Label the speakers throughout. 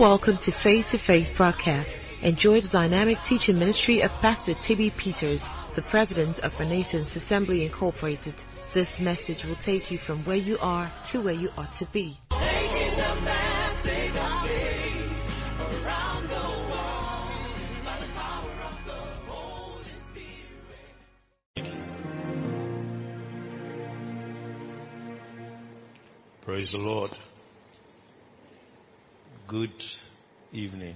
Speaker 1: welcome to Faith to Faith broadcast. Enjoy the dynamic teaching ministry of Pastor T.B. Peters, the president of Renaissance Assembly Incorporated. This message will take you from where you are to where you ought to be.
Speaker 2: Praise the message of faith around the world by the power of the Holy Spirit.
Speaker 3: Praise the Lord. Good evening.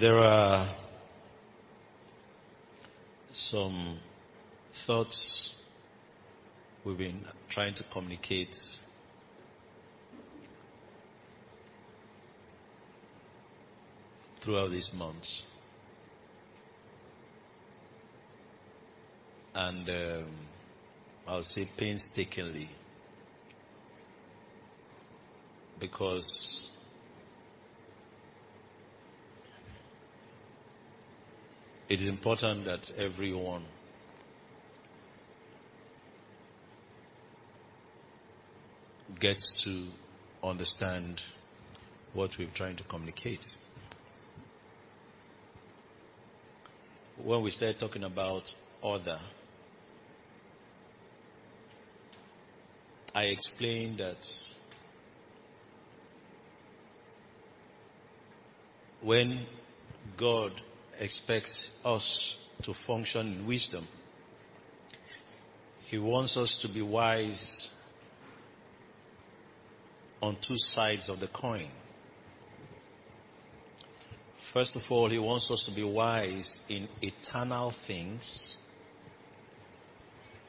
Speaker 3: There are some thoughts we've been trying to communicate throughout these months. And um, I'll say painstakingly because it is important that everyone gets to understand what we're trying to communicate. When we start talking about order, I explained that when God expects us to function in wisdom, He wants us to be wise on two sides of the coin. First of all, He wants us to be wise in eternal things.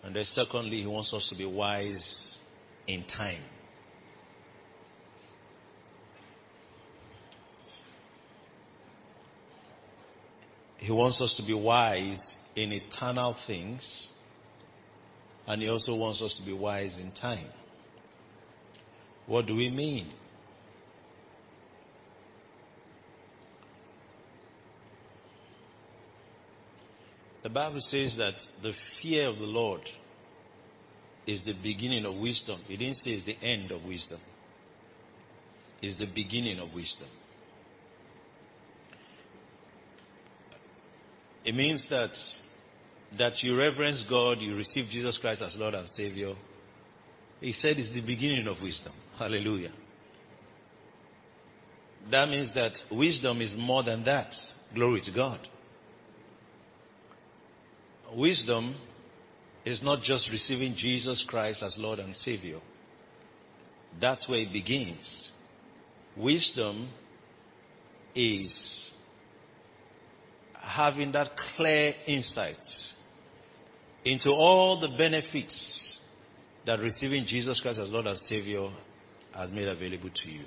Speaker 3: And then secondly, He wants us to be wise in time. He wants us to be wise in eternal things, and He also wants us to be wise in time. What do we mean? The Bible says that the fear of the Lord is the beginning of wisdom. It didn't say it's the end of wisdom. It's the beginning of wisdom. It means that that you reverence God, you receive Jesus Christ as Lord and Savior. He said it's the beginning of wisdom. Hallelujah. That means that wisdom is more than that. Glory to God. Wisdom is not just receiving Jesus Christ as Lord and Savior. That's where it begins. Wisdom is having that clear insight into all the benefits that receiving Jesus Christ as Lord and Savior has made available to you.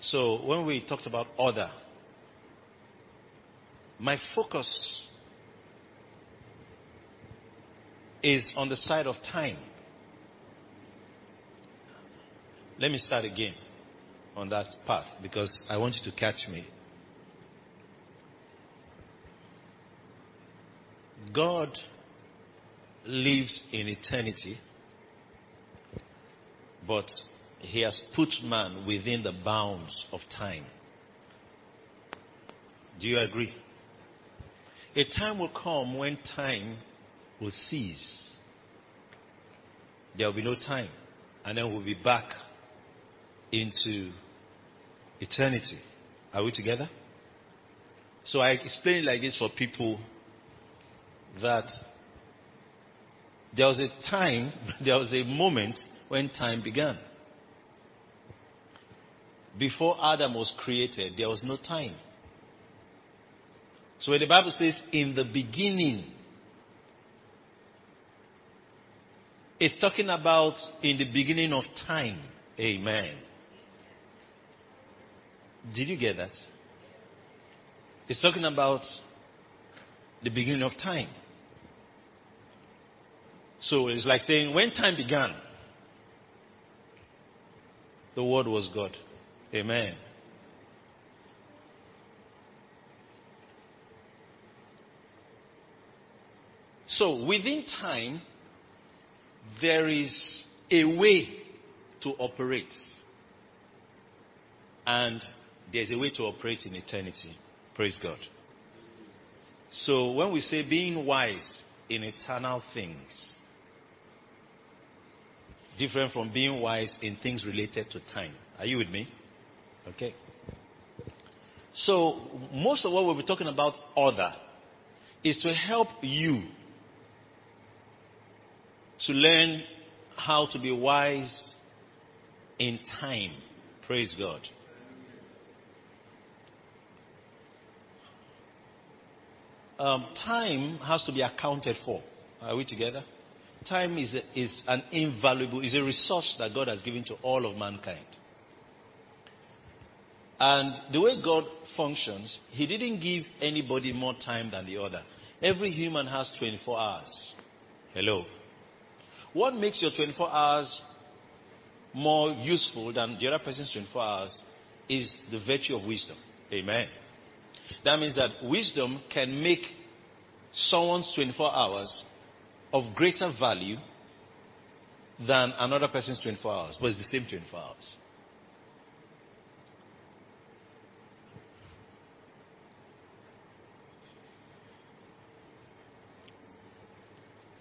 Speaker 3: So, when we talked about order, my focus is on the side of time. Let me start again on that path because I want you to catch me. God lives in eternity, but he has put man within the bounds of time. Do you agree? A time will come when time will cease. There will be no time. And then we'll be back into eternity. Are we together? So I explain it like this for people that there was a time, there was a moment when time began. Before Adam was created, there was no time. So when the Bible says, in the beginning, it's talking about in the beginning of time. Amen. Did you get that? It's talking about the beginning of time. So it's like saying, when time began, the Word was God. Amen. So within time, there is a way to operate. And there's a way to operate in eternity. Praise God. So when we say being wise in eternal things, different from being wise in things related to time. Are you with me? Okay. So most of what we'll be talking about other is to help you to learn how to be wise in time. Praise God. Um, time has to be accounted for. Are we together? Time is, a, is an invaluable, is a resource that God has given to all of mankind. And the way God functions, He didn't give anybody more time than the other. Every human has 24 hours. Hello. What makes your 24 hours more useful than the other person's 24 hours is the virtue of wisdom. Amen. That means that wisdom can make someone's 24 hours of greater value than another person's 24 hours, but it's the same 24 hours.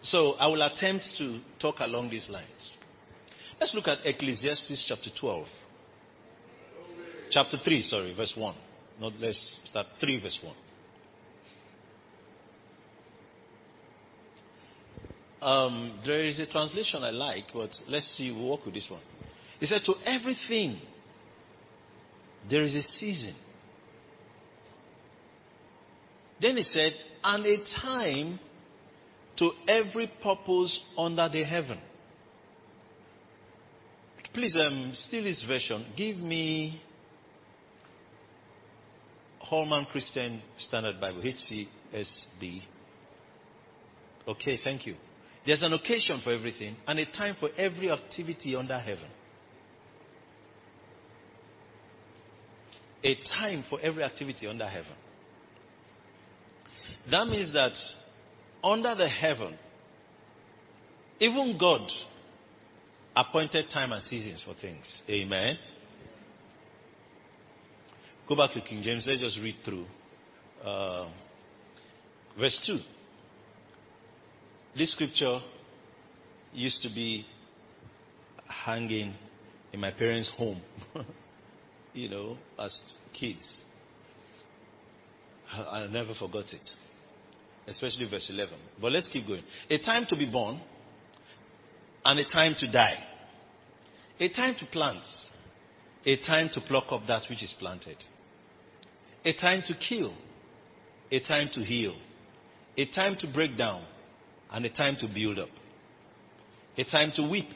Speaker 3: So I will attempt to talk along these lines. Let's look at Ecclesiastes chapter 12. Chapter 3, sorry, verse 1. Not let's start 3 verse 1. Um, there is a translation I like, but let's see, we'll work with this one. He said, To everything there is a season. Then he said, And a time to every purpose under the heaven. Please, um, steal this version. Give me Holman Christian Standard Bible, HCSB. Okay, thank you. There's an occasion for everything and a time for every activity under heaven. A time for every activity under heaven. That means that under the heaven, even God appointed time and seasons for things. Amen. Go back to King James. Let's just read through. Uh, verse 2. This scripture used to be hanging in my parents' home, you know, as kids. I never forgot it, especially verse 11. But let's keep going. A time to be born and a time to die. A time to plant, a time to pluck up that which is planted. A time to kill, a time to heal, a time to break down, and a time to build up. A time to weep,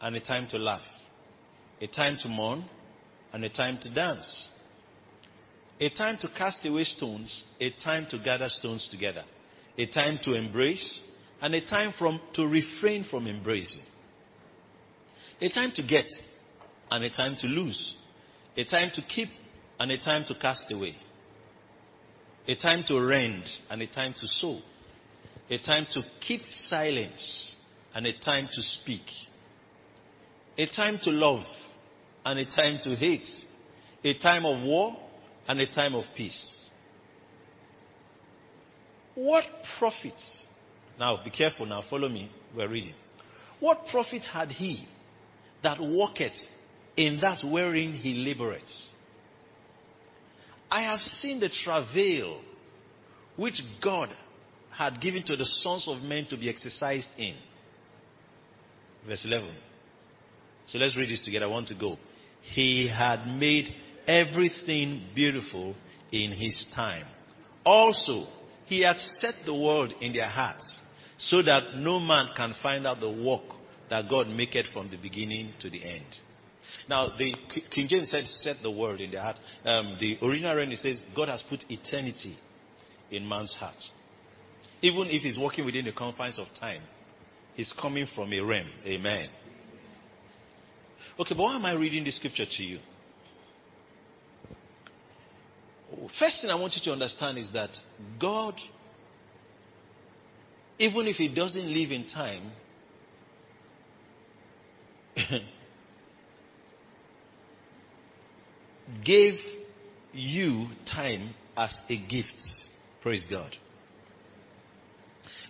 Speaker 3: and a time to laugh. A time to mourn, and a time to dance. A time to cast away stones, a time to gather stones together. A time to embrace, and a time from, to refrain from embracing. A time to get, and a time to lose. A time to keep, and a time to cast away. A time to rend, and a time to sow. A time to keep silence, and a time to speak. A time to love, and a time to hate. A time of war, and a time of peace. What profit? Now, be careful now, follow me. We're reading. What profit had he that walketh in that wherein he laboureth? I have seen the travail which God had given to the sons of men to be exercised in. Verse 11. So let's read this together. I want to go. He had made everything beautiful in his time. Also, he had set the world in their hearts so that no man can find out the work that God maketh from the beginning to the end. Now, the King James said, set the world in their heart. Um, the original rendering says, God has put eternity in man's heart. Even if he's walking within the confines of time, he's coming from a realm. Amen. Okay, but why am I reading this scripture to you? First thing I want you to understand is that God even if he doesn't live in time, gave you time as a gift. Praise God.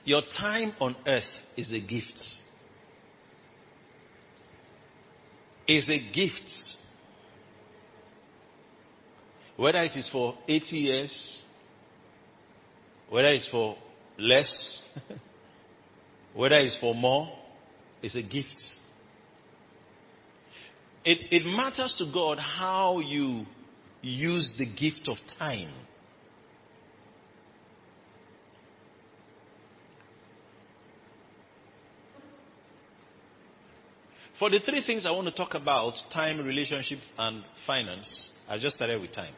Speaker 3: Your time on earth is a gift. Is a gift. Whether it is for 80 years, whether it's for less, whether it's for more, it's a gift. It, it matters to God how you use the gift of time. For the three things I want to talk about time, relationship, and finance I just started with time.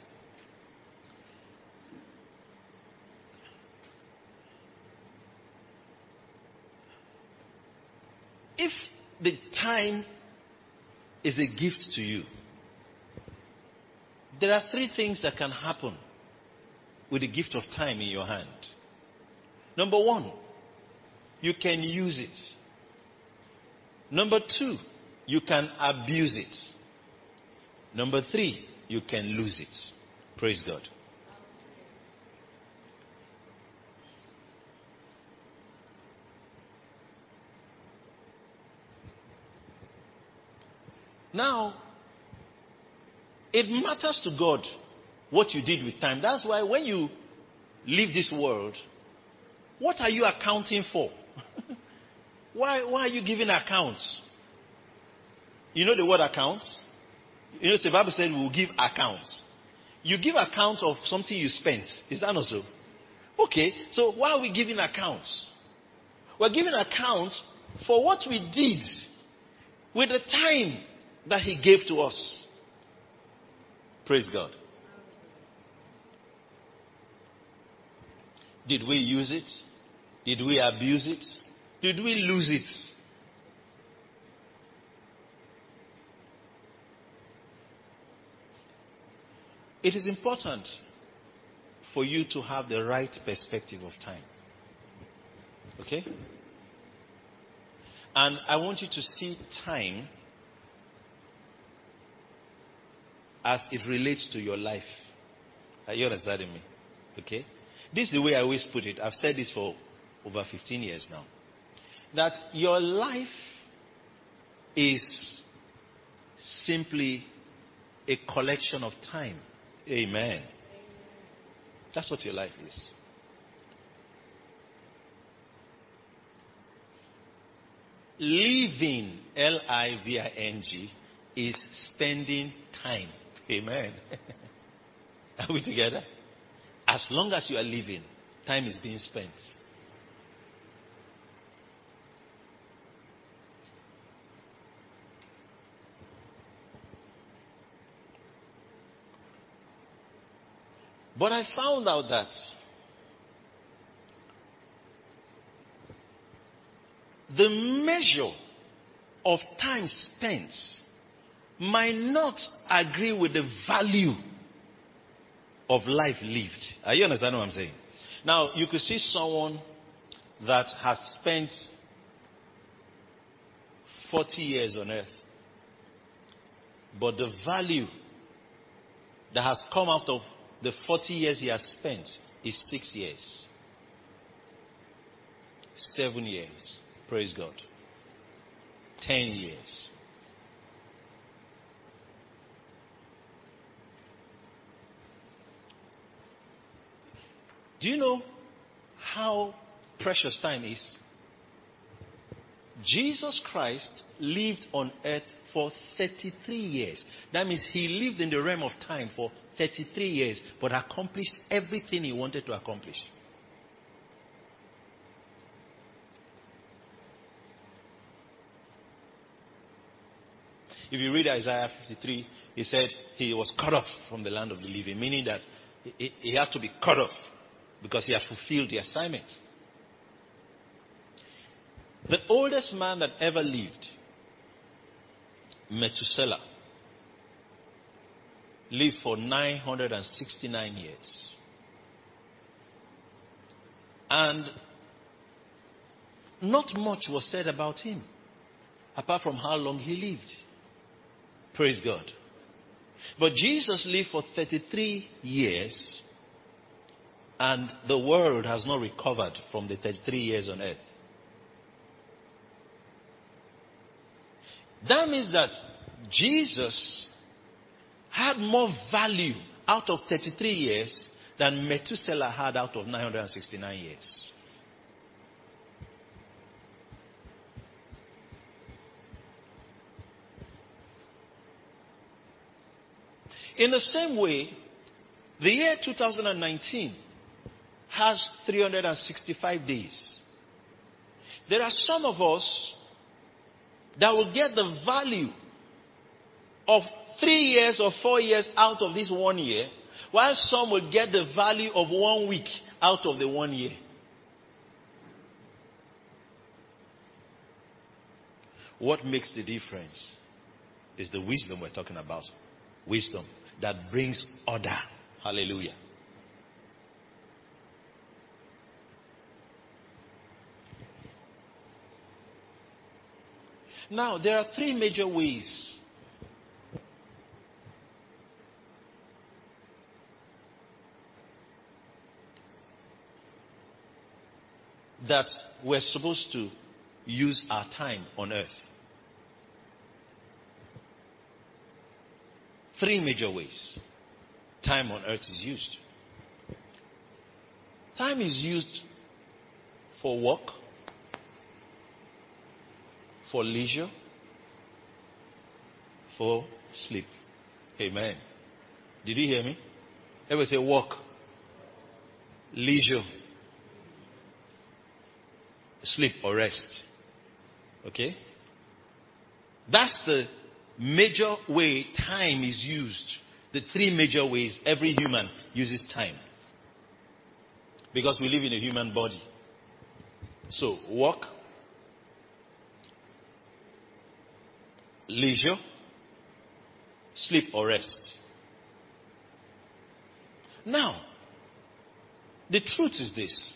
Speaker 3: If the time is a gift to you, there are three things that can happen with the gift of time in your hand. Number one, you can use it. Number two, you can abuse it. Number three, you can lose it. Praise God. Now, it matters to God what you did with time. That's why when you leave this world, what are you accounting for? why, why are you giving accounts? You know the word accounts? You know, the Bible said we will give accounts. You give accounts of something you spent. Is that not so? Okay, so why are we giving accounts? We're giving accounts for what we did with the time that He gave to us. Praise God. Did we use it? Did we abuse it? Did we lose it? It is important for you to have the right perspective of time. Okay? And I want you to see time as it relates to your life. Are you understanding me? Okay? This is the way I always put it. I've said this for over 15 years now. That your life is simply a collection of time. Amen. That's what your life is. Living, L I V I N G, is spending time. Amen. are we together? As long as you are living, time is being spent. But I found out that the measure of time spent might not agree with the value of life lived. Are you understand what I'm saying? Now, you could see someone that has spent 40 years on earth, but the value that has come out of the 40 years he has spent is six years, seven years. Praise God. Ten years. Do you know how precious time is? Jesus Christ lived on earth for 33 years. That means he lived in the realm of time for 33 years, but accomplished everything he wanted to accomplish. If you read Isaiah 53, he said he was cut off from the land of the living, meaning that he, he had to be cut off because he had fulfilled the assignment. The oldest man that ever lived, Methuselah, lived for 969 years. And not much was said about him, apart from how long he lived. Praise God. But Jesus lived for 33 years, and the world has not recovered from the 33 years on earth. That means that Jesus had more value out of 33 years than Methuselah had out of 969 years. In the same way, the year 2019 has 365 days. There are some of us that will get the value of three years or four years out of this one year, while some will get the value of one week out of the one year. What makes the difference is the wisdom we're talking about. Wisdom that brings order. Hallelujah. Now, there are three major ways that we're supposed to use our time on earth. Three major ways time on earth is used. Time is used for work, for leisure, for sleep. Amen. Did you hear me? Everybody say work, leisure, sleep or rest. Okay? That's the major way time is used. The three major ways every human uses time. Because we live in a human body. So, work, leisure, sleep or rest. Now, the truth is this.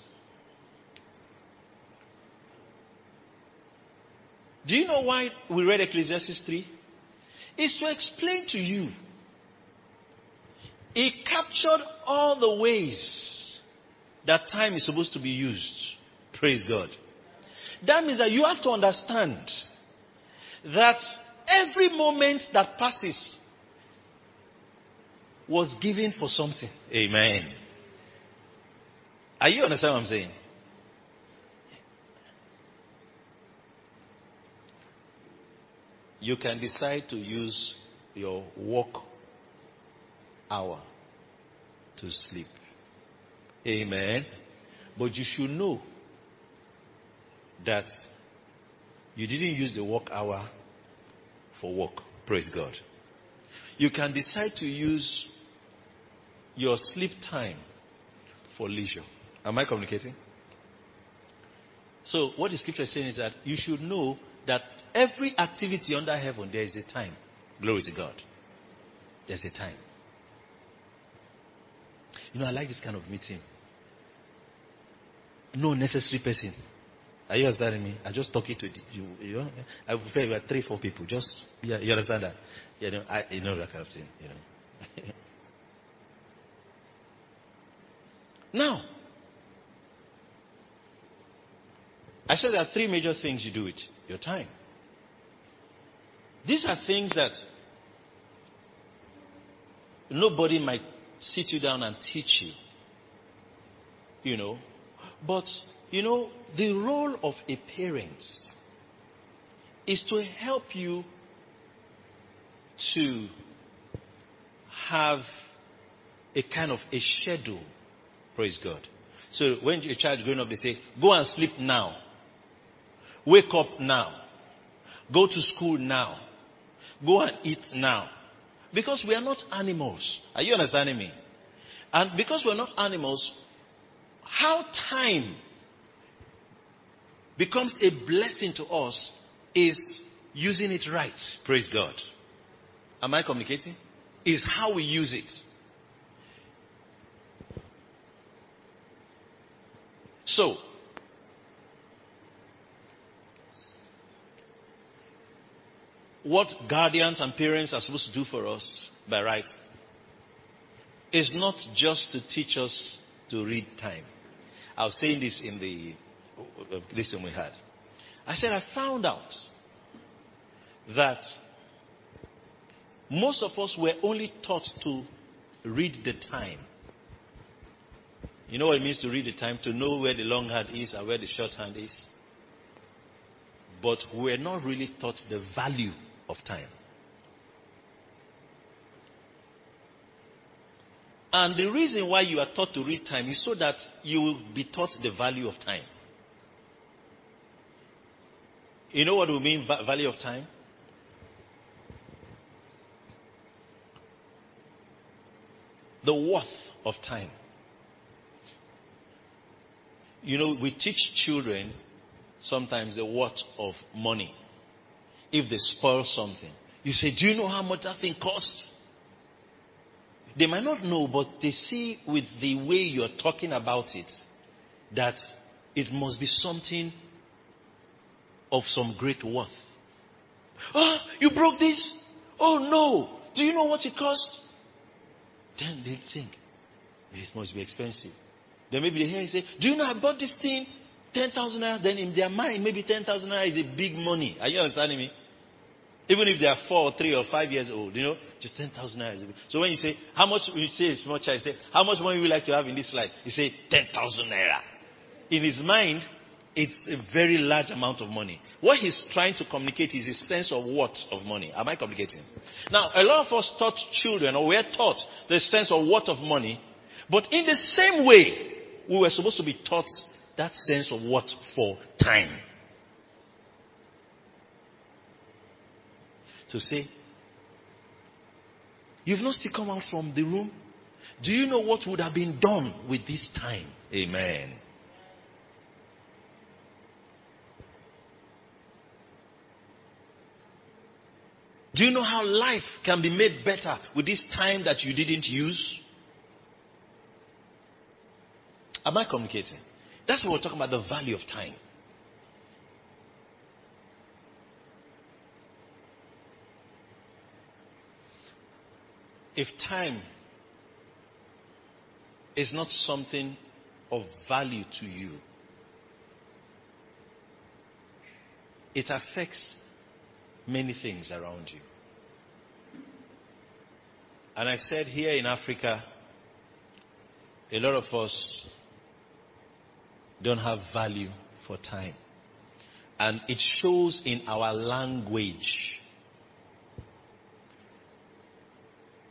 Speaker 3: Do you know why we read Ecclesiastes 3? It's to explain to you. It captured all the ways that time is supposed to be used. Praise God. That means that you have to understand that every moment that passes was given for something. Amen. Are you understand what I'm saying? You can decide to use your work hour to sleep. Amen. But you should know that you didn't use the work hour for work. Praise God. You can decide to use your sleep time for leisure. Am I communicating? So, what the scripture is saying is that you should know that every activity under heaven, there is a time. Glory to God. There's a time. You know, I like this kind of meeting. No necessary person. Are you understanding me? I just talking to you. You know, I prefer you are three, four people. Just yeah, you understand that? You know, I you know that kind of thing. You know. now, I said there are three major things you do with your time. These are things that nobody might sit you down and teach you. You know. But, you know, the role of a parent is to help you to have a kind of a schedule. Praise God. So when a child growing up, they say, go and sleep now. Wake up now. Go to school now. Go and eat now. Because we are not animals. Are you understanding me? And because we're not animals, how time becomes a blessing to us is using it right. Praise God. Am I communicating? Is how we use it. So, what guardians and parents are supposed to do for us by right is not just to teach us to read time. I was saying this in the listen we had. I said I found out that most of us were only taught to read the time. You know what it means to read the time? To know where the long hand is and where the short hand is. But we're not really taught the value of time. And the reason why you are taught to read time is so that you will be taught the value of time. You know what we mean va- value of time? The worth of time. You know, we teach children sometimes the worth of money. If they spoil something, you say, Do you know how much that thing cost? They might not know, but they see with the way you're talking about it that it must be something of some great worth. Ah, you broke this? Oh no! Do you know what it cost? Then they think it must be expensive. Then maybe they hear you say, Do you know I bought this thing? 10,000 naira. Then in their mind, maybe 10,000 naira is a big money. Are you understanding me? Even if they are four or three or five years old, you know, just 10,000 naira So when you say, How much, you say a small child, say, How much money would you like to have in this life? You say, 10,000 naira. In his mind, it's a very large amount of money. What he's trying to communicate is his sense of worth of money. Am I communicating? Now, a lot of us taught children, or we're taught the sense of worth of money, but in the same way, we were supposed to be taught that sense of what for time. To say, you've not still come out from the room. Do you know what would have been done with this time? Amen. Do you know how life can be made better with this time that you didn't use? Am I communicating? That's what we're talking about the value of time. If time is not something of value to you, it affects many things around you. And I said here in Africa, a lot of us don't have value for time. And it shows in our language.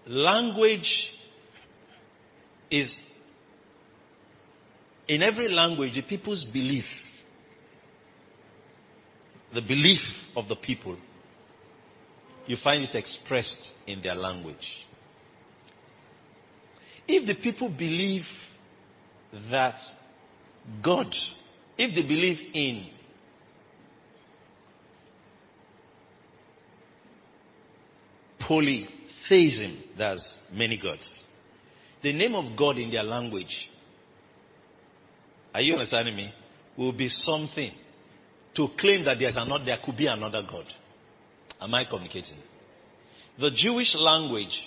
Speaker 3: Language is, in every language, the people's belief, the belief of the people, you find it expressed in their language. If the people believe that God, if they believe in polytheism, that's many gods, the name of God in their language, are you understanding me? Will be something to claim that there's another, there could be another God. Am I communicating? The Jewish language,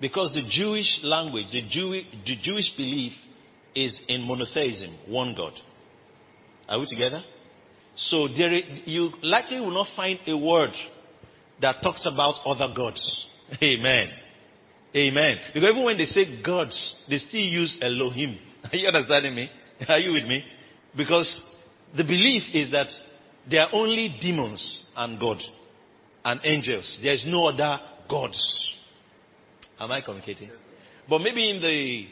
Speaker 3: because the Jewish language, the, Jew, the Jewish belief is in monotheism, one God. Are we together? So there, you likely will not find a word that talks about other gods. Amen. Amen. Because even when they say gods, they still use Elohim. Are you understanding me? Are you with me? Because the belief is that there are only demons and God and angels. There is no other gods. Am I communicating? But maybe in the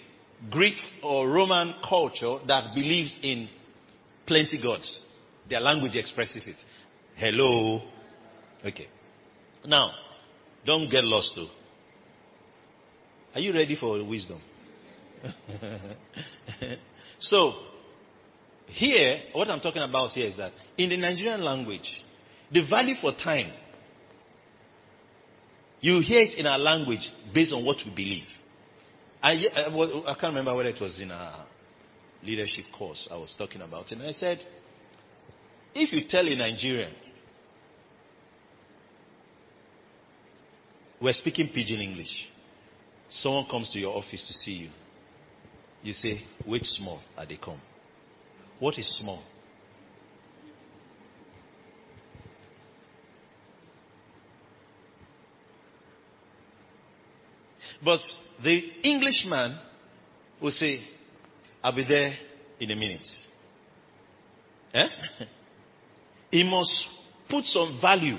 Speaker 3: Greek or Roman culture that believes in plenty gods, their language expresses it. Hello. Okay. Now, don't get lost though. Are you ready for wisdom? so, here, what I'm talking about here is that in the Nigerian language, the value for time, you hear it in our language based on what we believe. I, I, I can't remember whether it was in a leadership course I was talking about. And I said, if you tell a Nigerian we're speaking pidgin English. Someone comes to your office to see you. You say, wait small, and they come. What is small? But the Englishman will say, I'll be there in a minute. Eh? He must put some value.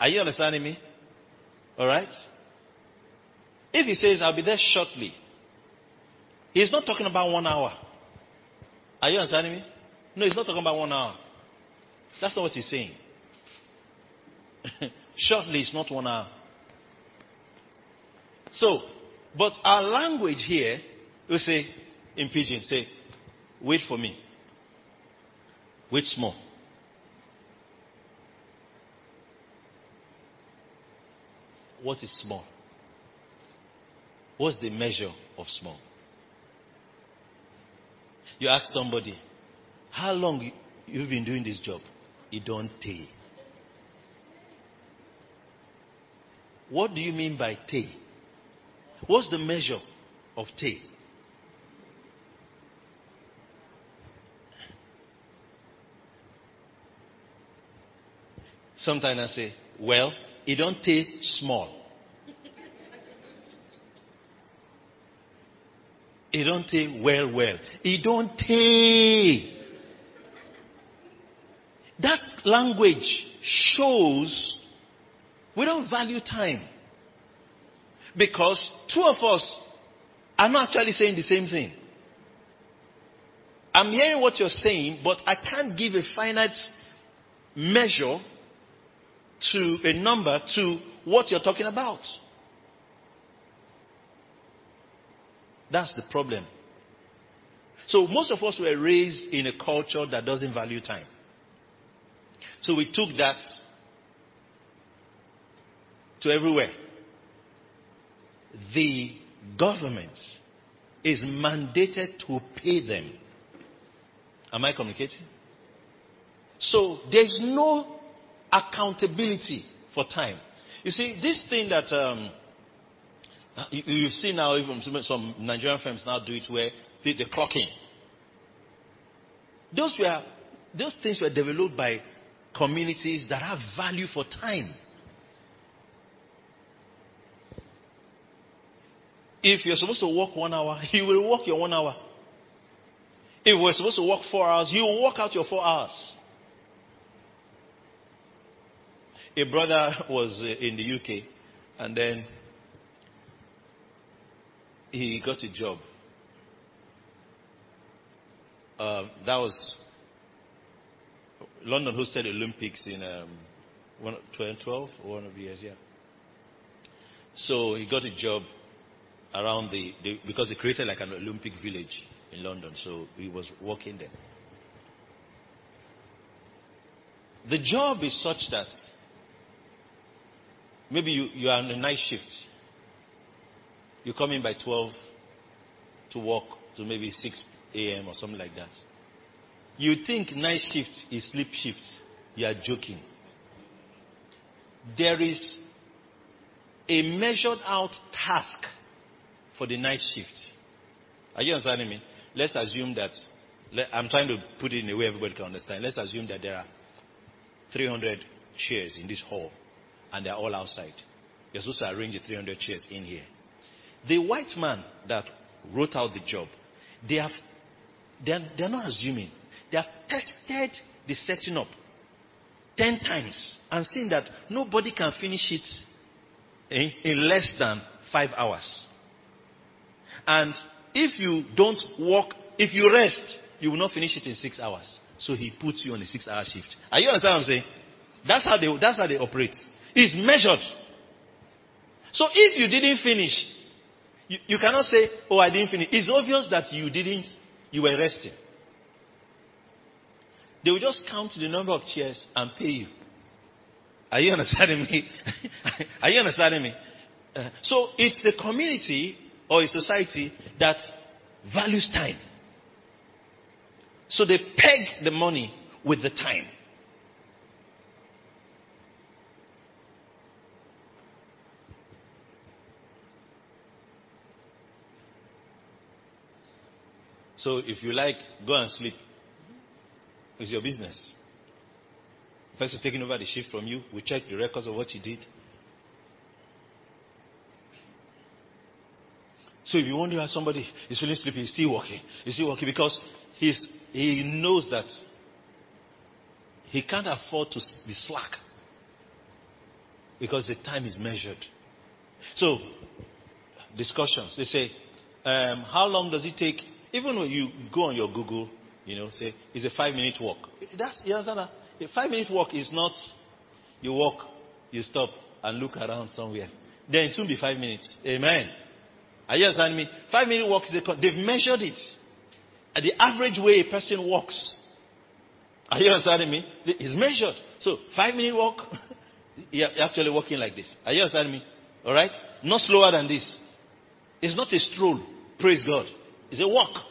Speaker 3: Are you understanding me? Alright? If he says, I'll be there shortly, he's not talking about one hour. Are you understanding me? No, he's not talking about one hour. That's not what he's saying. shortly is not one hour. So, but our language here, we say, in pidgin, say, wait for me. Wait small. What is small? What's the measure of small? You ask somebody, how long you've been doing this job? You don't take. What do you mean by take? What's the measure of take? Sometimes I say, well, it don't take small. It don't take well, well. It don't take. That language shows we don't value time. Because two of us are not actually saying the same thing. I'm hearing what you're saying, but I can't give a finite measure to a number to what you're talking about. That's the problem. So most of us were raised in a culture that doesn't value time. So we took that to everywhere. The government is mandated to pay them. Am I communicating? So there's no accountability for time. You see, this thing that um, you, you've seen now, even some- Nigerian firms now do it where the, the clocking. Those were those things were developed by communities that have value for time. If you're supposed to work one hour, you will work your one hour. If we're supposed to work four hours, you will work out your four hours. A brother was uh, in the UK and then he got a job. Uh, that was London hosted Olympics in um, one, 2012 or one of the years, yeah. So he got a job around the, the because they created like an Olympic village in London. So he was working there. The job is such that maybe you, you are on a night shift. You come in by 12 to work to maybe 6 a.m. or something like that. You think night shift is sleep shift. You are joking. There is a measured out task for the night shift. Are you understanding me? Let's assume that, I'm trying to put it in a way everybody can understand. Let's assume that there are 300 chairs in this hall and they're all outside. You're supposed to arrange the 300 chairs in here. The white man that wrote out the job, they have, they're, they're not assuming. They have tested the setting up 10 times and seen that nobody can finish it in, in less than 5 hours. And if you don't work, if you rest, you will not finish it in 6 hours. So he puts you on a 6 hour shift. Are you understand what I'm saying? That's how they, that's how they operate. It's measured. So if you didn't finish, you, you cannot say, oh, I didn't finish. It's obvious that you didn't, you were resting. They will just count the number of chairs and pay you. Are you understanding me? Are you understanding me? Uh, so it's a community or a society that values time. So they peg the money with the time. So if you like, go and sleep. It's your business. The person taking over the shift from you will check the records of what you did. So if you wonder why somebody is feeling sleepy, he's still working. He's still working because he's, he knows that he can't afford to be slack because the time is measured. So, discussions. They say, um, how long does it take? Even when you go on your Google, you know, say it's a five minute walk. That's you understand that? A five minute walk is not you walk, you stop and look around somewhere. Then it won't be five minutes. Amen. Are you understanding me? Five minute walk is a they've measured it. At the average way a person walks. Are you understanding me? It's measured. So five minute walk, you're actually walking like this. Are you understanding me? All right? Not slower than this. It's not a stroll. Praise God. It's a walk.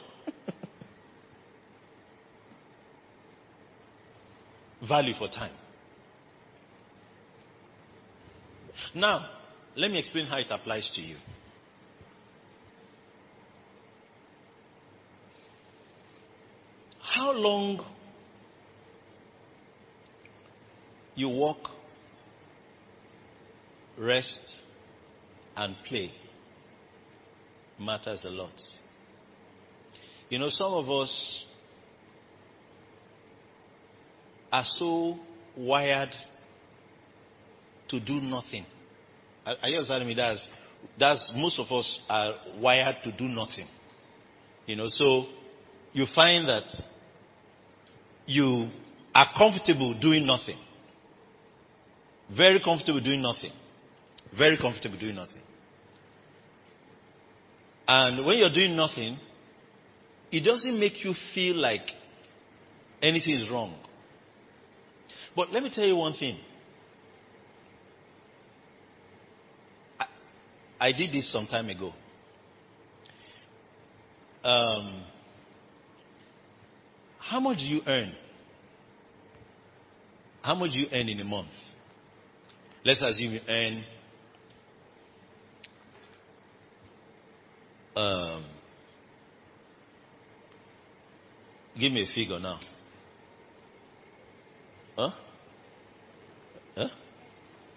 Speaker 3: Value for time. Now, let me explain how it applies to you. How long you walk, rest, and play matters a lot. You know, some of us are so wired to do nothing. Are you understanding me? That's, that's most of us are wired to do nothing. You know, so you find that you are comfortable doing nothing. Very comfortable doing nothing. Very comfortable doing nothing. And when you're doing nothing, it doesn't make you feel like anything is wrong. But let me tell you one thing. I, I did this some time ago. Um, how much do you earn? How much do you earn in a month? Let's assume you earn um, give me a figure now. Huh? Huh?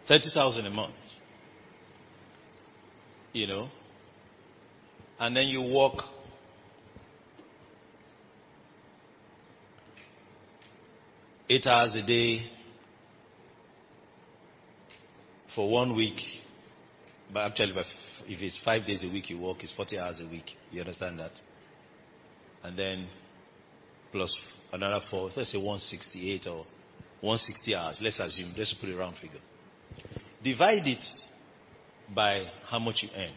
Speaker 3: 30,000 a month. You know? And then you work eight hours a day for one week. But actually, if it's five days a week you work, it's 40 hours a week. You understand that? And then plus another four, let's say 168 or 160 hours. Let's assume, let's put a round figure. Divide it by how much you earn.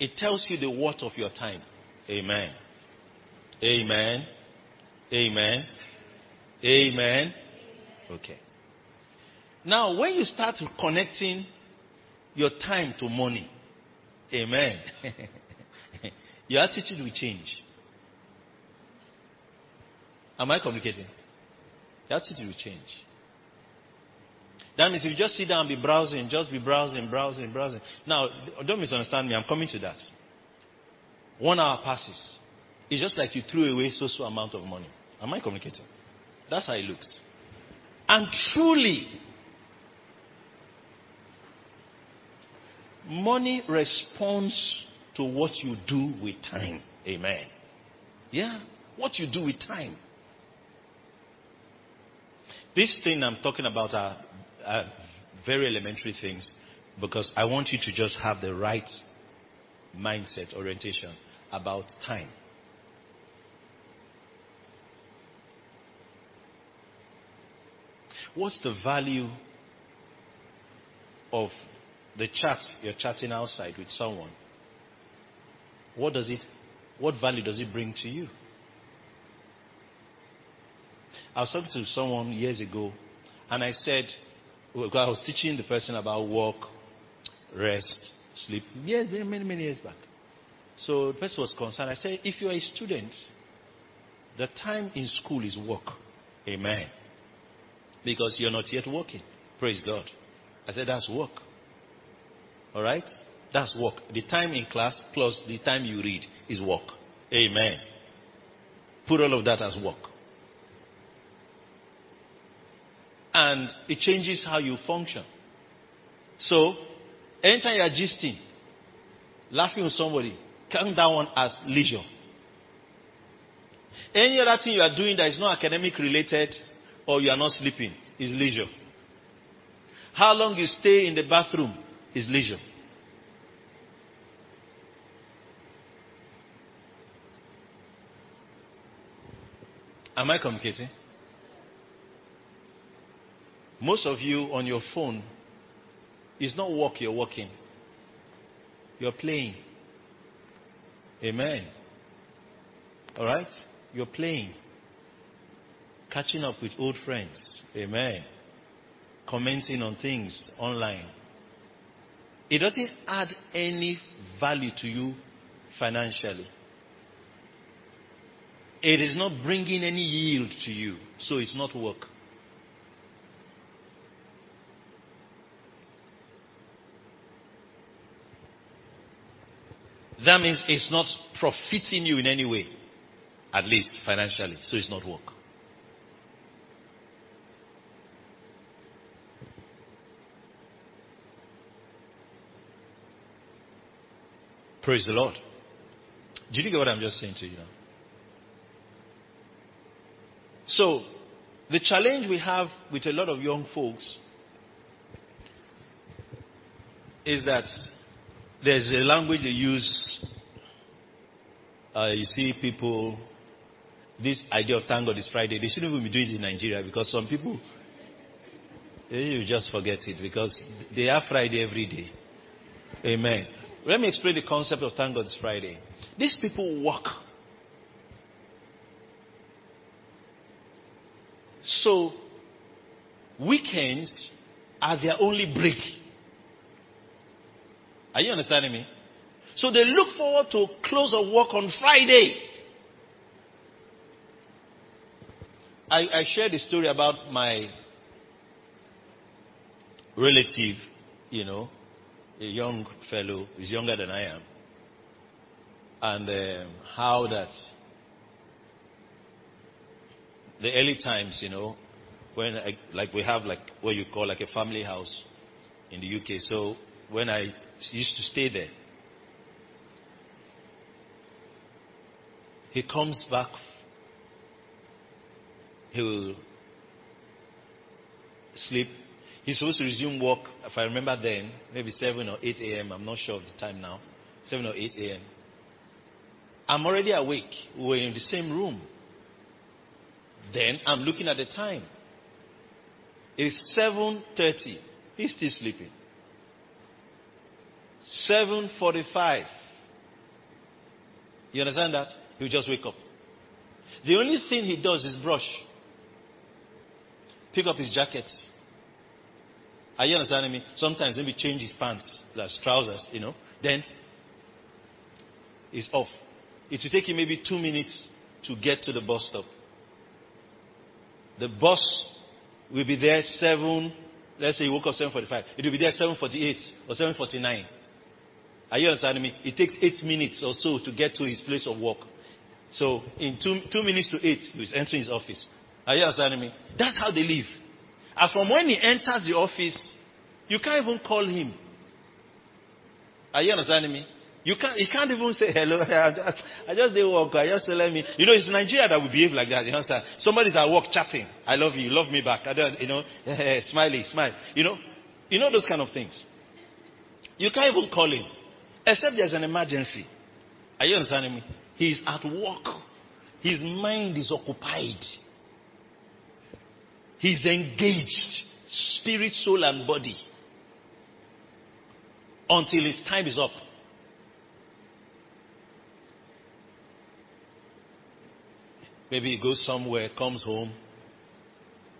Speaker 3: It tells you the worth of your time. Amen. Amen. Amen. Amen. Okay. Now, when you start connecting your time to money, amen, your attitude will change. Am I communicating? Your attitude will change. That means if you just sit down and be browsing, just be browsing, browsing, browsing. Now, don't misunderstand me, I'm coming to that. One hour passes. It's just like you threw away so so amount of money. Am I communicating? That's how it looks. And truly, money responds to what you do with time. Amen. Yeah, what you do with time. This thing I'm talking about are, are very elementary things because I want you to just have the right mindset, orientation about time. What's the value of the chat you're chatting outside with someone? What does it, what value does it bring to you? I was talking to someone years ago, and I said, I was teaching the person about work, rest, sleep, years, many, many, years back. So the person was concerned. I said, if you're a student, the time in school is work. Amen. Because you're not yet working. Praise God. I said, that's work. All right? That's work. The time in class plus the time you read is work. Amen. Put all of that as work. And it changes how you function. So, anytime you are gisting, laughing with somebody, count that one as leisure. Any other thing you are doing that is not academic related or you are not sleeping is leisure. How long you stay in the bathroom is leisure. Am I communicating? Most of you on your phone, it's not work you're working. You're playing. Amen. All right? You're playing. Catching up with old friends. Amen. Commenting on things online. It doesn't add any value to you financially. It is not bringing any yield to you, so it's not work. That means it's not profiting you in any way, at least financially, so it's not work. Praise the Lord. Did you get what I'm just saying to you now? So, the challenge we have with a lot of young folks is that there's a language they use. Uh, you see people, this idea of thank God is Friday. They shouldn't even be doing it in Nigeria because some people, eh, you just forget it because they have Friday every day. Amen. Let me explain the concept of thank God Friday. These people work. So, weekends are their only break. Are you understanding me? So they look forward to close of work on Friday. I, I shared a story about my relative, you know, a young fellow, he's younger than I am, and um, how that the early times, you know, when I, like we have like what you call like a family house in the UK. So when I used to stay there, he comes back. He will sleep. He's supposed to resume work, if I remember then, maybe 7 or 8 a.m. I'm not sure of the time now. 7 or 8 a.m. I'm already awake. We're in the same room. Then I'm looking at the time. It's 7:30. He's still sleeping. 7:45. You understand that? He'll just wake up. The only thing he does is brush. Pick up his jacket. Are you understanding me? Sometimes maybe change his pants, that's trousers, you know. Then he's off. It will take him maybe two minutes to get to the bus stop. The bus will be there seven. Let's say he woke up seven forty-five. It will be there seven forty-eight or seven forty-nine. Are you understanding me? It takes eight minutes or so to get to his place of work. So in two, two minutes to eight, he's entering his office. Are you understanding me? That's how they live. And from when he enters the office, you can't even call him. Are you understanding me? You can't, he can't even say hello. I just, I just did work. I just let me. You know, it's Nigeria that will behave like that. You understand? Somebody's at work chatting. I love you. You love me back. I don't, you know, smiley, smile. You know, you know those kind of things. You can't even call him, except there's an emergency. Are you understanding me? He's at work. His mind is occupied. He's engaged, spirit, soul, and body, until his time is up. Maybe he goes somewhere, comes home,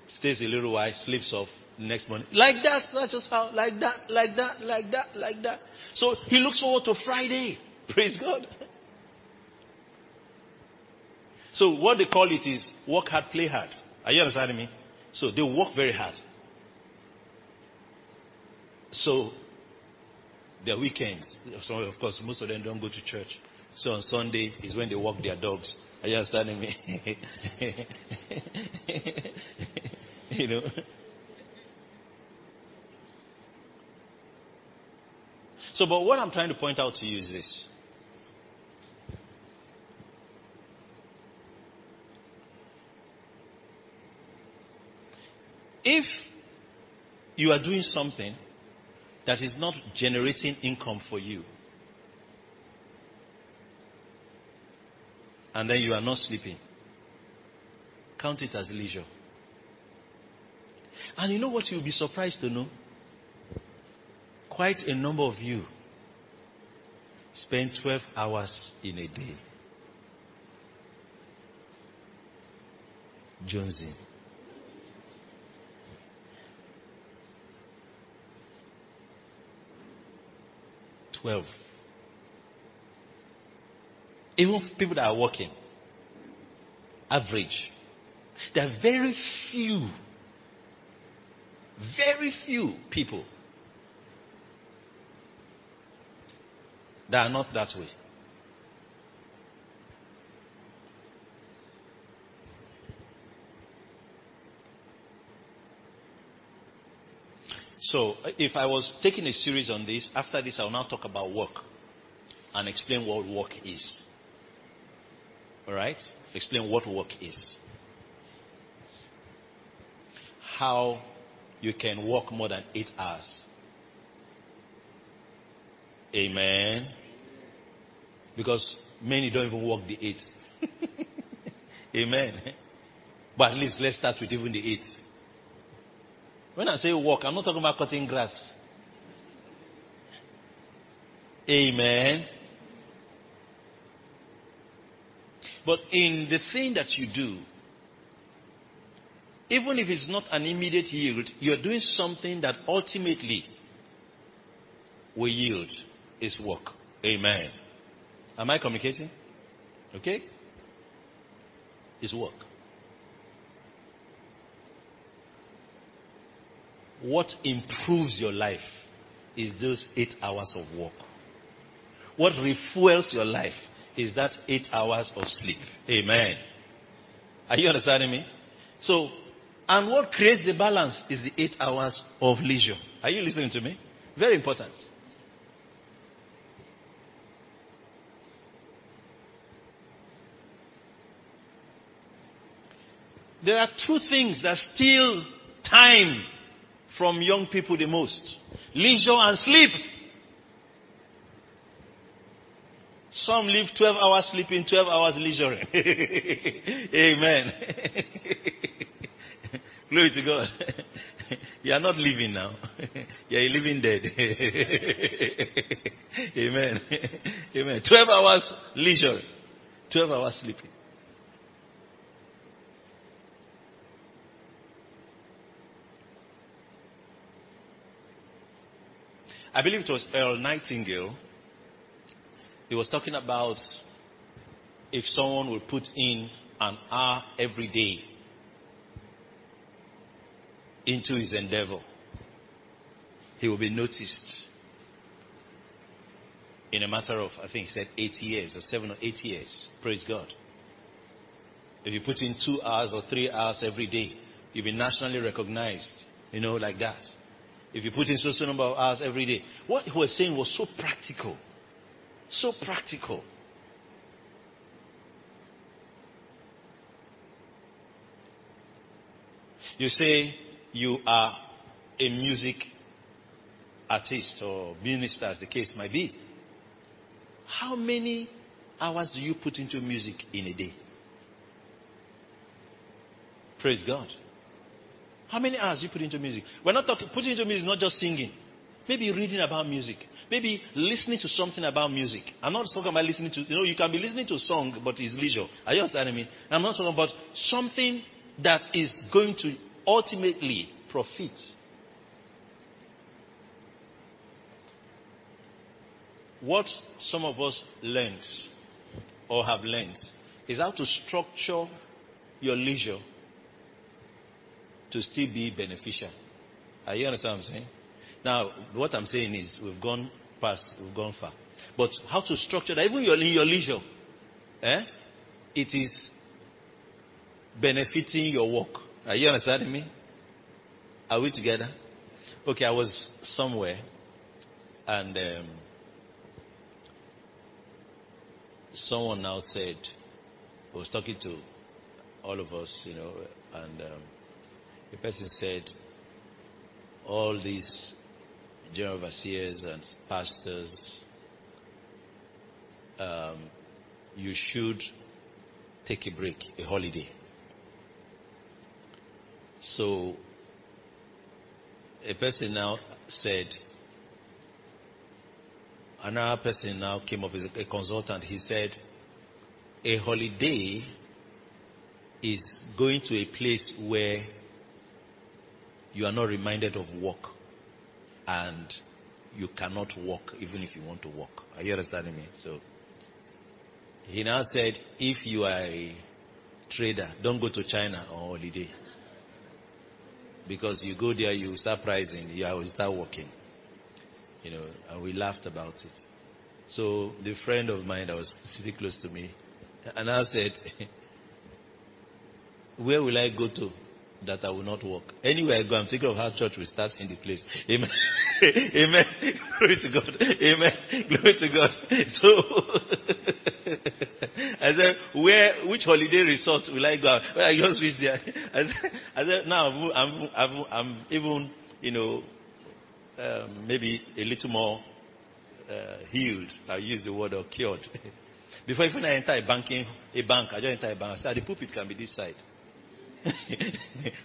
Speaker 3: stays a little while, sleeps off next morning. Like that, that's just how, like that, like that, like that, like that. So he looks forward to Friday. Praise God. So what they call it is work hard, play hard. Are you understanding me? So they work very hard. So their weekends, so of course most of them don't go to church. So on Sunday is when they walk their dogs. Are you understanding me? you know? So, but what I'm trying to point out to you is this. If you are doing something that is not generating income for you, and then you are not sleeping, count it as leisure. And you know what you'll be surprised to know? Quite a number of you spend 12 hours in a day. Jonesing. 12. Even people that are working, average. There are very few, very few people that are not that way. So, uh, if I was taking a series on this, after this, I will now talk about work and explain what work is. Alright? Explain what work is. How you can work more than eight hours. Amen. Because many don't even work the eight. Amen. But at least let's start with even the eight. When I say work, I'm not talking about cutting grass. Amen. But in the thing that you do, even if it's not an immediate yield, you're doing something that ultimately will yield its work. Amen. Am I communicating? Okay? It's work. What improves your life is those eight hours of work. What refuels your life is that eight hours of sleep. Amen. Are you understanding me? So, and what creates the balance is the eight hours of leisure. Are you listening to me? Very important. There are two things that steal time from young people the most leisure and sleep. Some live 12 hours sleeping, 12 hours leisuring. Amen. Glory to God. You are not living now. You are living dead. Amen. Amen. 12 hours leisure, 12 hours sleeping. I believe it was Earl Nightingale. He was talking about if someone will put in an hour every day into his endeavor, he will be noticed in a matter of, I think he said, eight years or seven or eight years. Praise God. If you put in two hours or three hours every day, you'll be nationally recognized, you know, like that. If you put in so so number of hours every day. What he was saying was so practical. So practical. You say you are a music artist or minister, as the case might be. How many hours do you put into music in a day? Praise God. How many hours you put into music? We're not talking putting into music, not just singing. Maybe reading about music. Maybe listening to something about music. I'm not talking about listening to, you know, you can be listening to a song, but it's leisure. Are you understanding me? I'm not talking about something that is going to ultimately profit. What some of us learned or have learned is how to structure your leisure to still be beneficial. Are you understand what I'm saying? Now, what I'm saying is we've gone past, we've gone far. But how to structure that, even your, in your leisure, eh? it is benefiting your work. Are you understanding me? Are we together? Okay, I was somewhere and um, someone now said, I was talking to all of us, you know, and um, the person said, all these general overseers and pastors, um, you should take a break, a holiday. So, a person now said, another person now came up as a, a consultant. He said, a holiday is going to a place where you are not reminded of work and you cannot walk even if you want to walk. Are you understanding me? So he now said, if you are a trader, don't go to China on holiday. Because you go there, you start pricing, you start working. You know, and we laughed about it. So the friend of mine that was sitting close to me, and I said, where will I go to that I will not walk? Anywhere I go, I'm thinking of how church will start in the place. Amen. Amen. Glory to God. Amen. Glory to God. So I said, where, which holiday resort will I go? Well, I just reached there. I said, I said now I'm, I'm, I'm even, you know, um, maybe a little more uh, healed. I use the word or cured. Before even I enter a banking, a bank, I just enter a bank. I said, the pulpit can be this side.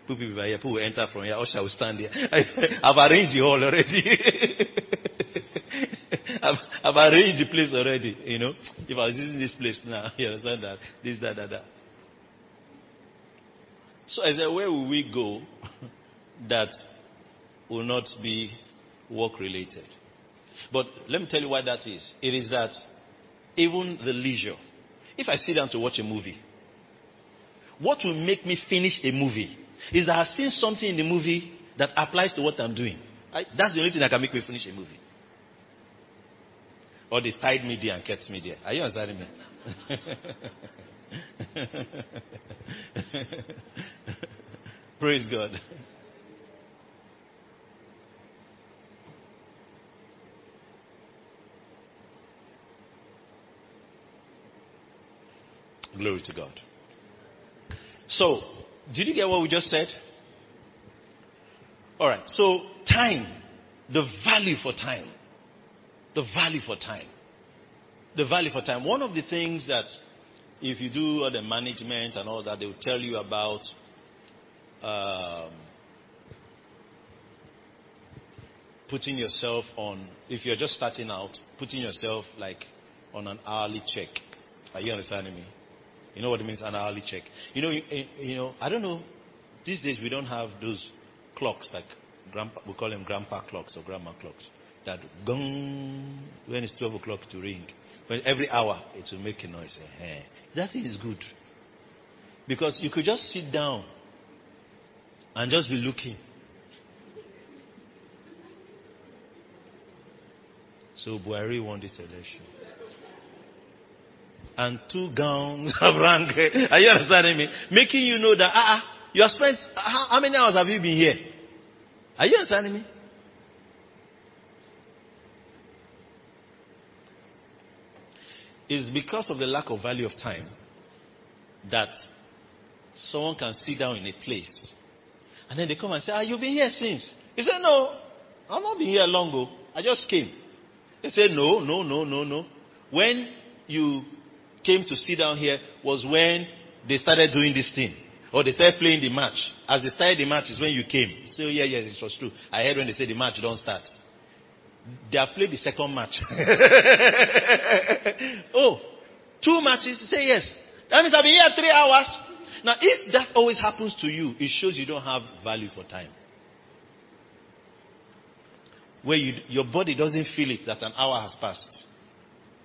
Speaker 3: Pulpit will be here. People will enter from here. Usher will stand here. I, I've arranged the hall already. I've, I've arranged the place already. You know, if I was using this place now, you understand that this, that, that, that. So I said, where will we go that will not be work related? But let me tell you why that is. It is that even the leisure. If I sit down to watch a movie, what will make me finish a movie is that I've seen something in the movie that applies to what I'm doing. I, that's the only thing that can make me finish a movie. Or they tied me there and kept me there. Are you understanding me? Praise God. Glory to God. So, did you get what we just said? All right. So, time, the value for time, the value for time, the value for time. One of the things that, if you do all the management and all that, they will tell you about. Um, putting yourself on, if you're just starting out, putting yourself like on an hourly check. Are you understanding me? You know what it means, an hourly check. You know, you, you know, I don't know. These days we don't have those clocks like grandpa. We call them grandpa clocks or grandma clocks that gong when it's twelve o'clock to ring. When every hour it will make a noise. Eh, That thing is good because you could just sit down and just be looking. So Buhari won this election and two gowns have rang. Are you understanding me? Making you know that, ah, uh, you have spent, how, how many hours have you been here? Are you understanding me? It's because of the lack of value of time that someone can sit down in a place and then they come and say, ah, you've been here since. He said, no, I've not been here long ago. I just came. They said, no, no, no, no, no. When you came to sit down here was when they started doing this thing. Or they started playing the match. As they started the match is when you came. So yeah, yes, it was true. I heard when they said the match don't start. They have played the second match. oh, two matches? Say yes. That means I've been here three hours. Now, if that always happens to you, it shows you don't have value for time. Where you, your body doesn't feel it that an hour has passed.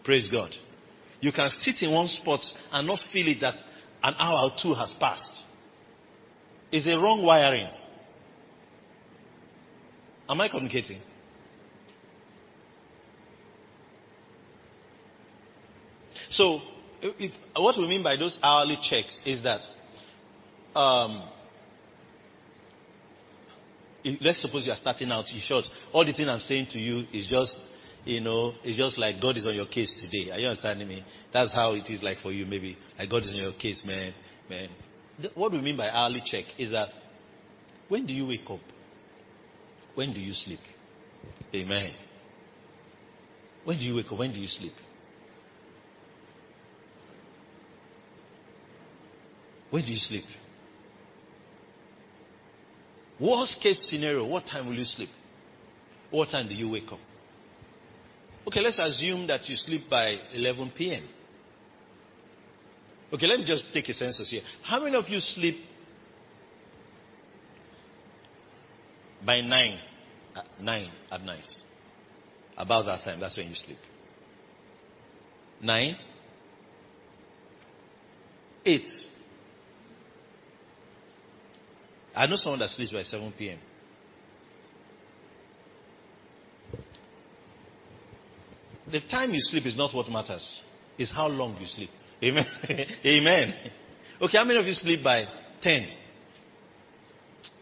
Speaker 3: Praise God. You can sit in one spot and not feel it that an hour or two has passed. It's a wrong wiring. Am I communicating? So, it, what we mean by those hourly checks is that um, let's suppose you are starting out, in short, all the thing I'm saying to you is just you know, it's just like God is on your case today. Are you understanding me? That's how it is like for you, maybe. Like God is on your case, man, man. What we mean by hourly check is that when do you wake up? When do you sleep? Amen. When do you wake up? When do you sleep? When do you sleep? Worst case scenario, what time will you sleep? What time do you wake up? Okay, let's assume that you sleep by 11 p.m. Okay, let me just take a census here. How many of you sleep by 9? At uh, 9 at night. About that time, that's when you sleep. 9? 8. I know someone that sleeps by 7 p.m. The time you sleep is not what matters. It's how long you sleep. Amen. Amen. Okay, how many of you sleep by 10?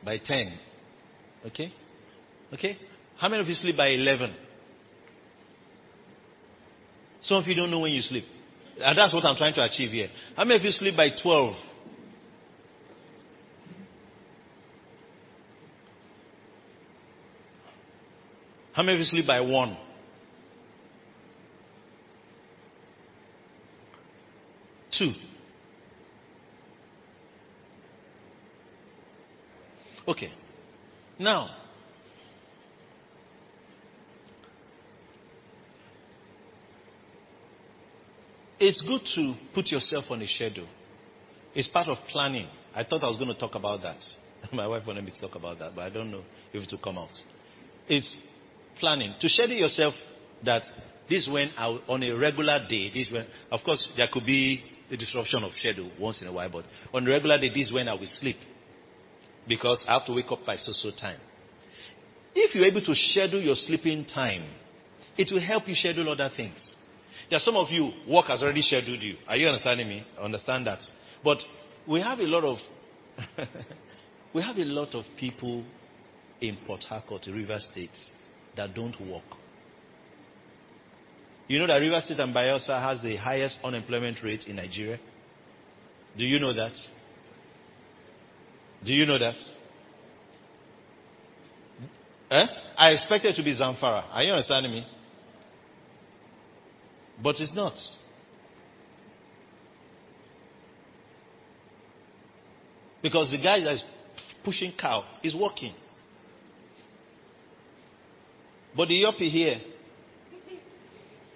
Speaker 3: By 10. Okay? Okay? How many of you sleep by 11? Some of you don't know when you sleep. And that's what I'm trying to achieve here. How many of you sleep by 12? How many of you sleep by 1? Two. Okay. Now, it's good to put yourself on a schedule. It's part of planning. I thought I was going to talk about that. My wife wanted me to talk about that, but I don't know if it will come out. It's planning. To schedule yourself that this when I, on a regular day, this when, of course, there could be a disruption of schedule once in a while, but on a regular day, this is when I will sleep. Because I have to wake up by so so time. If you're able to schedule your sleeping time, it will help you schedule other things. There are some of you, work has already scheduled you. Are you understanding me? I understand that. But we have a lot of we have a lot of people in Port Harcourt, Rivers State, that don't work. You know that Rivers State and Bayelsa has the highest unemployment rate in Nigeria? Do you know that? Do you know that? Eh? I expected it to be Zamfara. Are you understanding me? But it's not. Because the guy that's pushing cow is working. But the yuppie here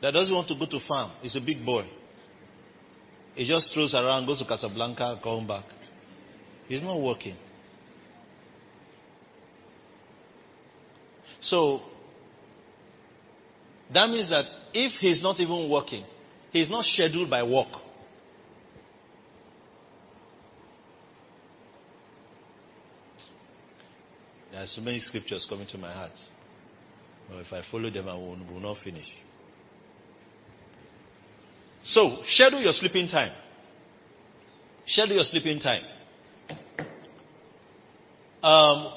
Speaker 3: that doesn't want to go to farm is a big boy. He just throws around, goes to Casablanca, comes back. He's not working. So that means that if he's not even working, he's not scheduled by work. There are so many scriptures coming to my heart. But if I follow them, I will, will not finish. So, schedule your sleeping time. Schedule your sleeping time. Um,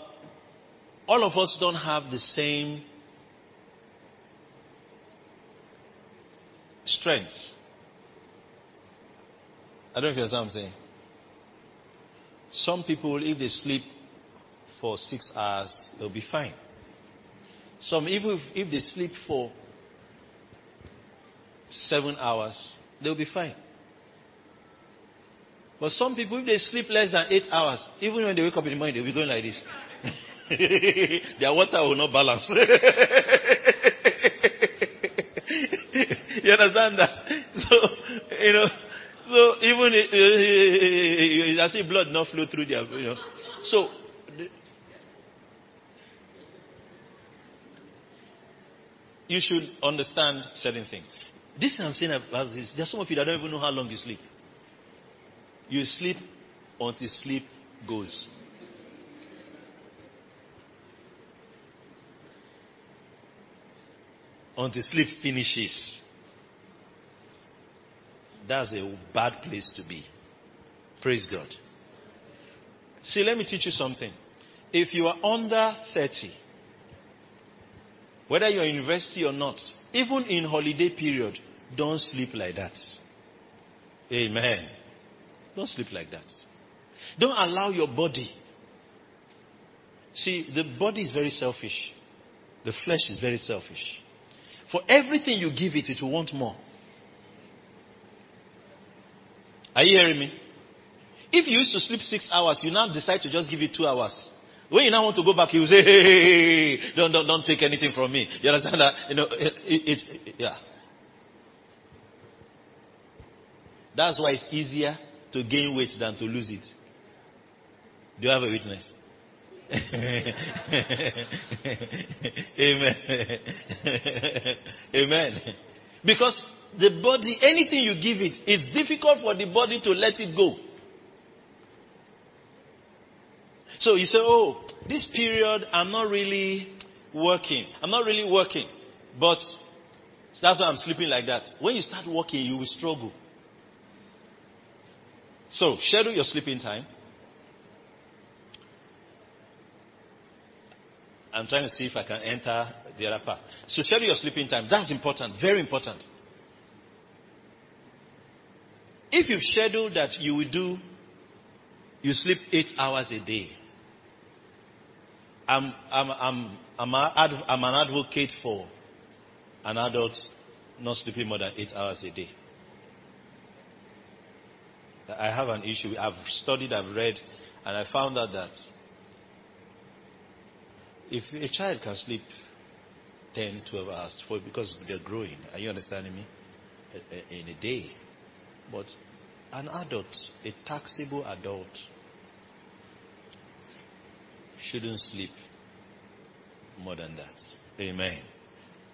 Speaker 3: all of us don't have the same strengths. I don't know if you understand what I'm saying. Some people, if they sleep for six hours, they'll be fine. Some, even if, if they sleep for seven hours, they'll be fine. But some people, if they sleep less than eight hours, even when they wake up in the morning, they'll be going like this. Their water will not balance. you understand that? So, you know, so even it's uh, as if blood not flow through their, you know. So, you should understand certain things. This I'm saying about this. There's some of you that don't even know how long you sleep. You sleep until sleep goes. Until sleep finishes. that's a bad place to be. Praise God. See, let me teach you something. If you are under 30, whether you're in university or not, even in holiday period, don't sleep like that. Amen. Don't sleep like that. Don't allow your body. See, the body is very selfish. The flesh is very selfish. For everything you give it, it will want more. Are you hearing me? If you used to sleep six hours, you now decide to just give it two hours. When you now want to go back, you say, hey, hey, hey, don't, don't, don't take anything from me. You understand that? You know, it, it, it, yeah. That's why it's easier to gain weight than to lose it. Do you have a witness? Amen. Amen. Because the body, anything you give it, it's difficult for the body to let it go. So you say, oh, this period I'm not really working. I'm not really working. But that's why I'm sleeping like that. When you start working, you will struggle. So schedule your sleeping time. I'm trying to see if I can enter the other part. So schedule your sleeping time. That's important. Very important. If you've scheduled that you will do, you sleep eight hours a day. I'm, I'm, I'm, I'm, a, I'm an advocate for an adult not sleeping more than eight hours a day. I have an issue. I've studied, I've read, and I found out that if a child can sleep 10, 12 hours for, because they're growing, are you understanding me? In a day. But an adult, a taxable adult, shouldn't sleep more than that. Amen.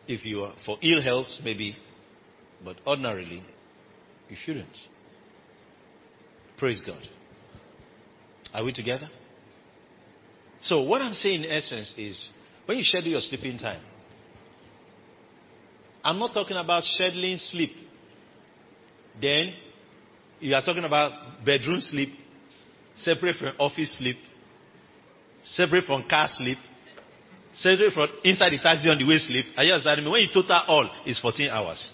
Speaker 3: If you are for ill health, maybe, but ordinarily, you shouldn't. Praise God. Are we together? So, what I'm saying in essence is when you schedule your sleeping time, I'm not talking about scheduling sleep. Then you are talking about bedroom sleep, separate from office sleep, separate from car sleep, separate from inside the taxi on the way sleep. Are you understanding me? When you total all, it's 14 hours.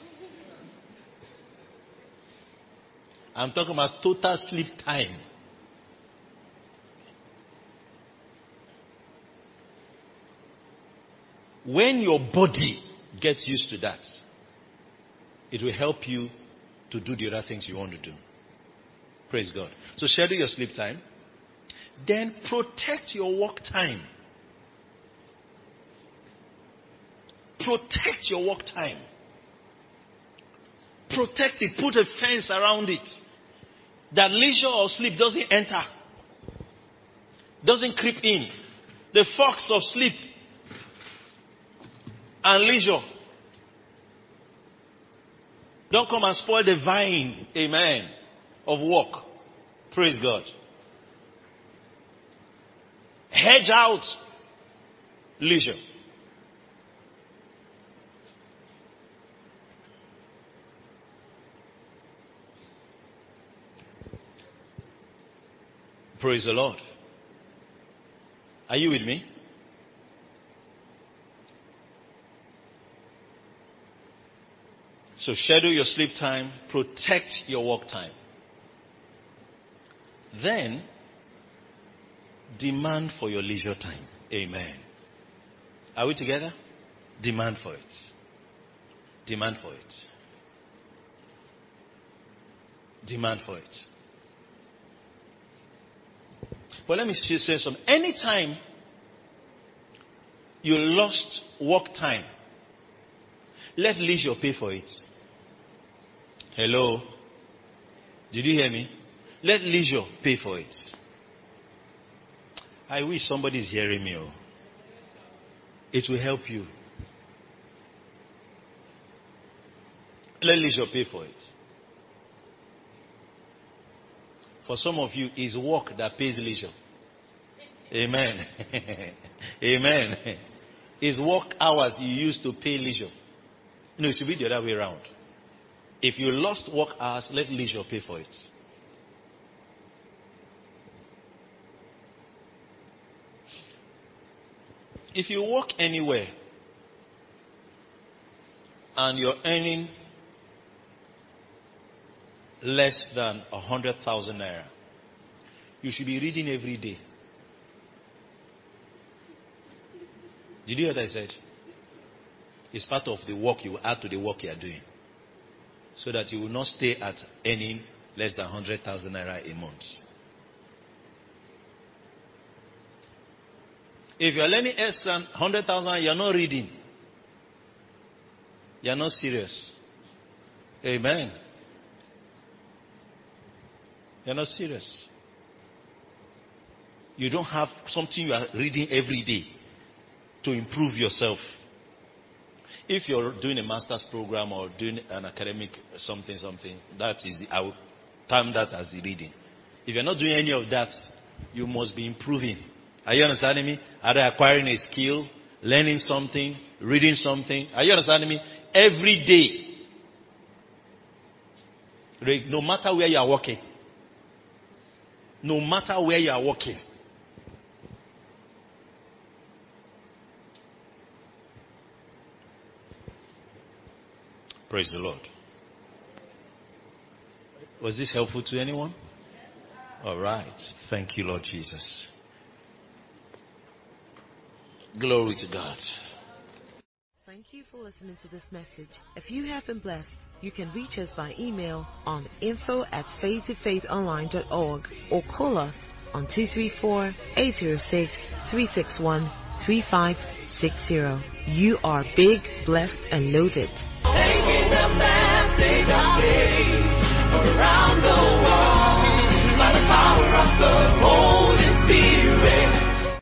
Speaker 3: I'm talking about total sleep time. When your body gets used to that, it will help you to do the other things you want to do. Praise God. So schedule your sleep time. Then protect your work time. Protect your work time. Protect it. Put a fence around it. That leisure or sleep doesn't enter. Doesn't creep in. The fox of sleep and leisure. Don't come and spoil the vine, amen, of work. Praise God. Hedge out leisure. Praise the Lord. Are you with me? So schedule your sleep time, protect your work time. Then demand for your leisure time. Amen. Are we together? Demand for it. Demand for it. Demand for it. But let me say something. Anytime you lost work time, let leisure pay for it. Hello? Did you hear me? Let leisure pay for it. I wish somebody is hearing me. Oh. It will help you. Let leisure pay for it. For some of you, it's work that pays leisure. Amen. Amen. It's work hours you use to pay leisure. No, it should be the other way around. If you lost work hours, let leisure pay for it. If you work anywhere and you're earning less than a hundred thousand naira, you should be reading every day. Did you hear what I said? It's part of the work you add to the work you are doing. So that you will not stay at earning less than 100,000 naira a month. If you are learning less than 100,000, you are not reading. You are not serious. Amen. You are not serious. You don't have something you are reading every day to improve yourself. If you're doing a master's program or doing an academic something, something, that is, I will term that as the reading. If you're not doing any of that, you must be improving. Are you understanding me? Either acquiring a skill, learning something, reading something. Are you understanding me? Every day. No matter where you are working. No matter where you are working. Praise the Lord. Was this helpful to anyone? All right. Thank you, Lord Jesus. Glory to God.
Speaker 1: Thank you for listening to this message. If you have been blessed, you can reach us by email on info at faithtofaithonline.org or call us on 234 806 361 3560. You are big, blessed, and loaded.
Speaker 2: Taking the around the world by the power of the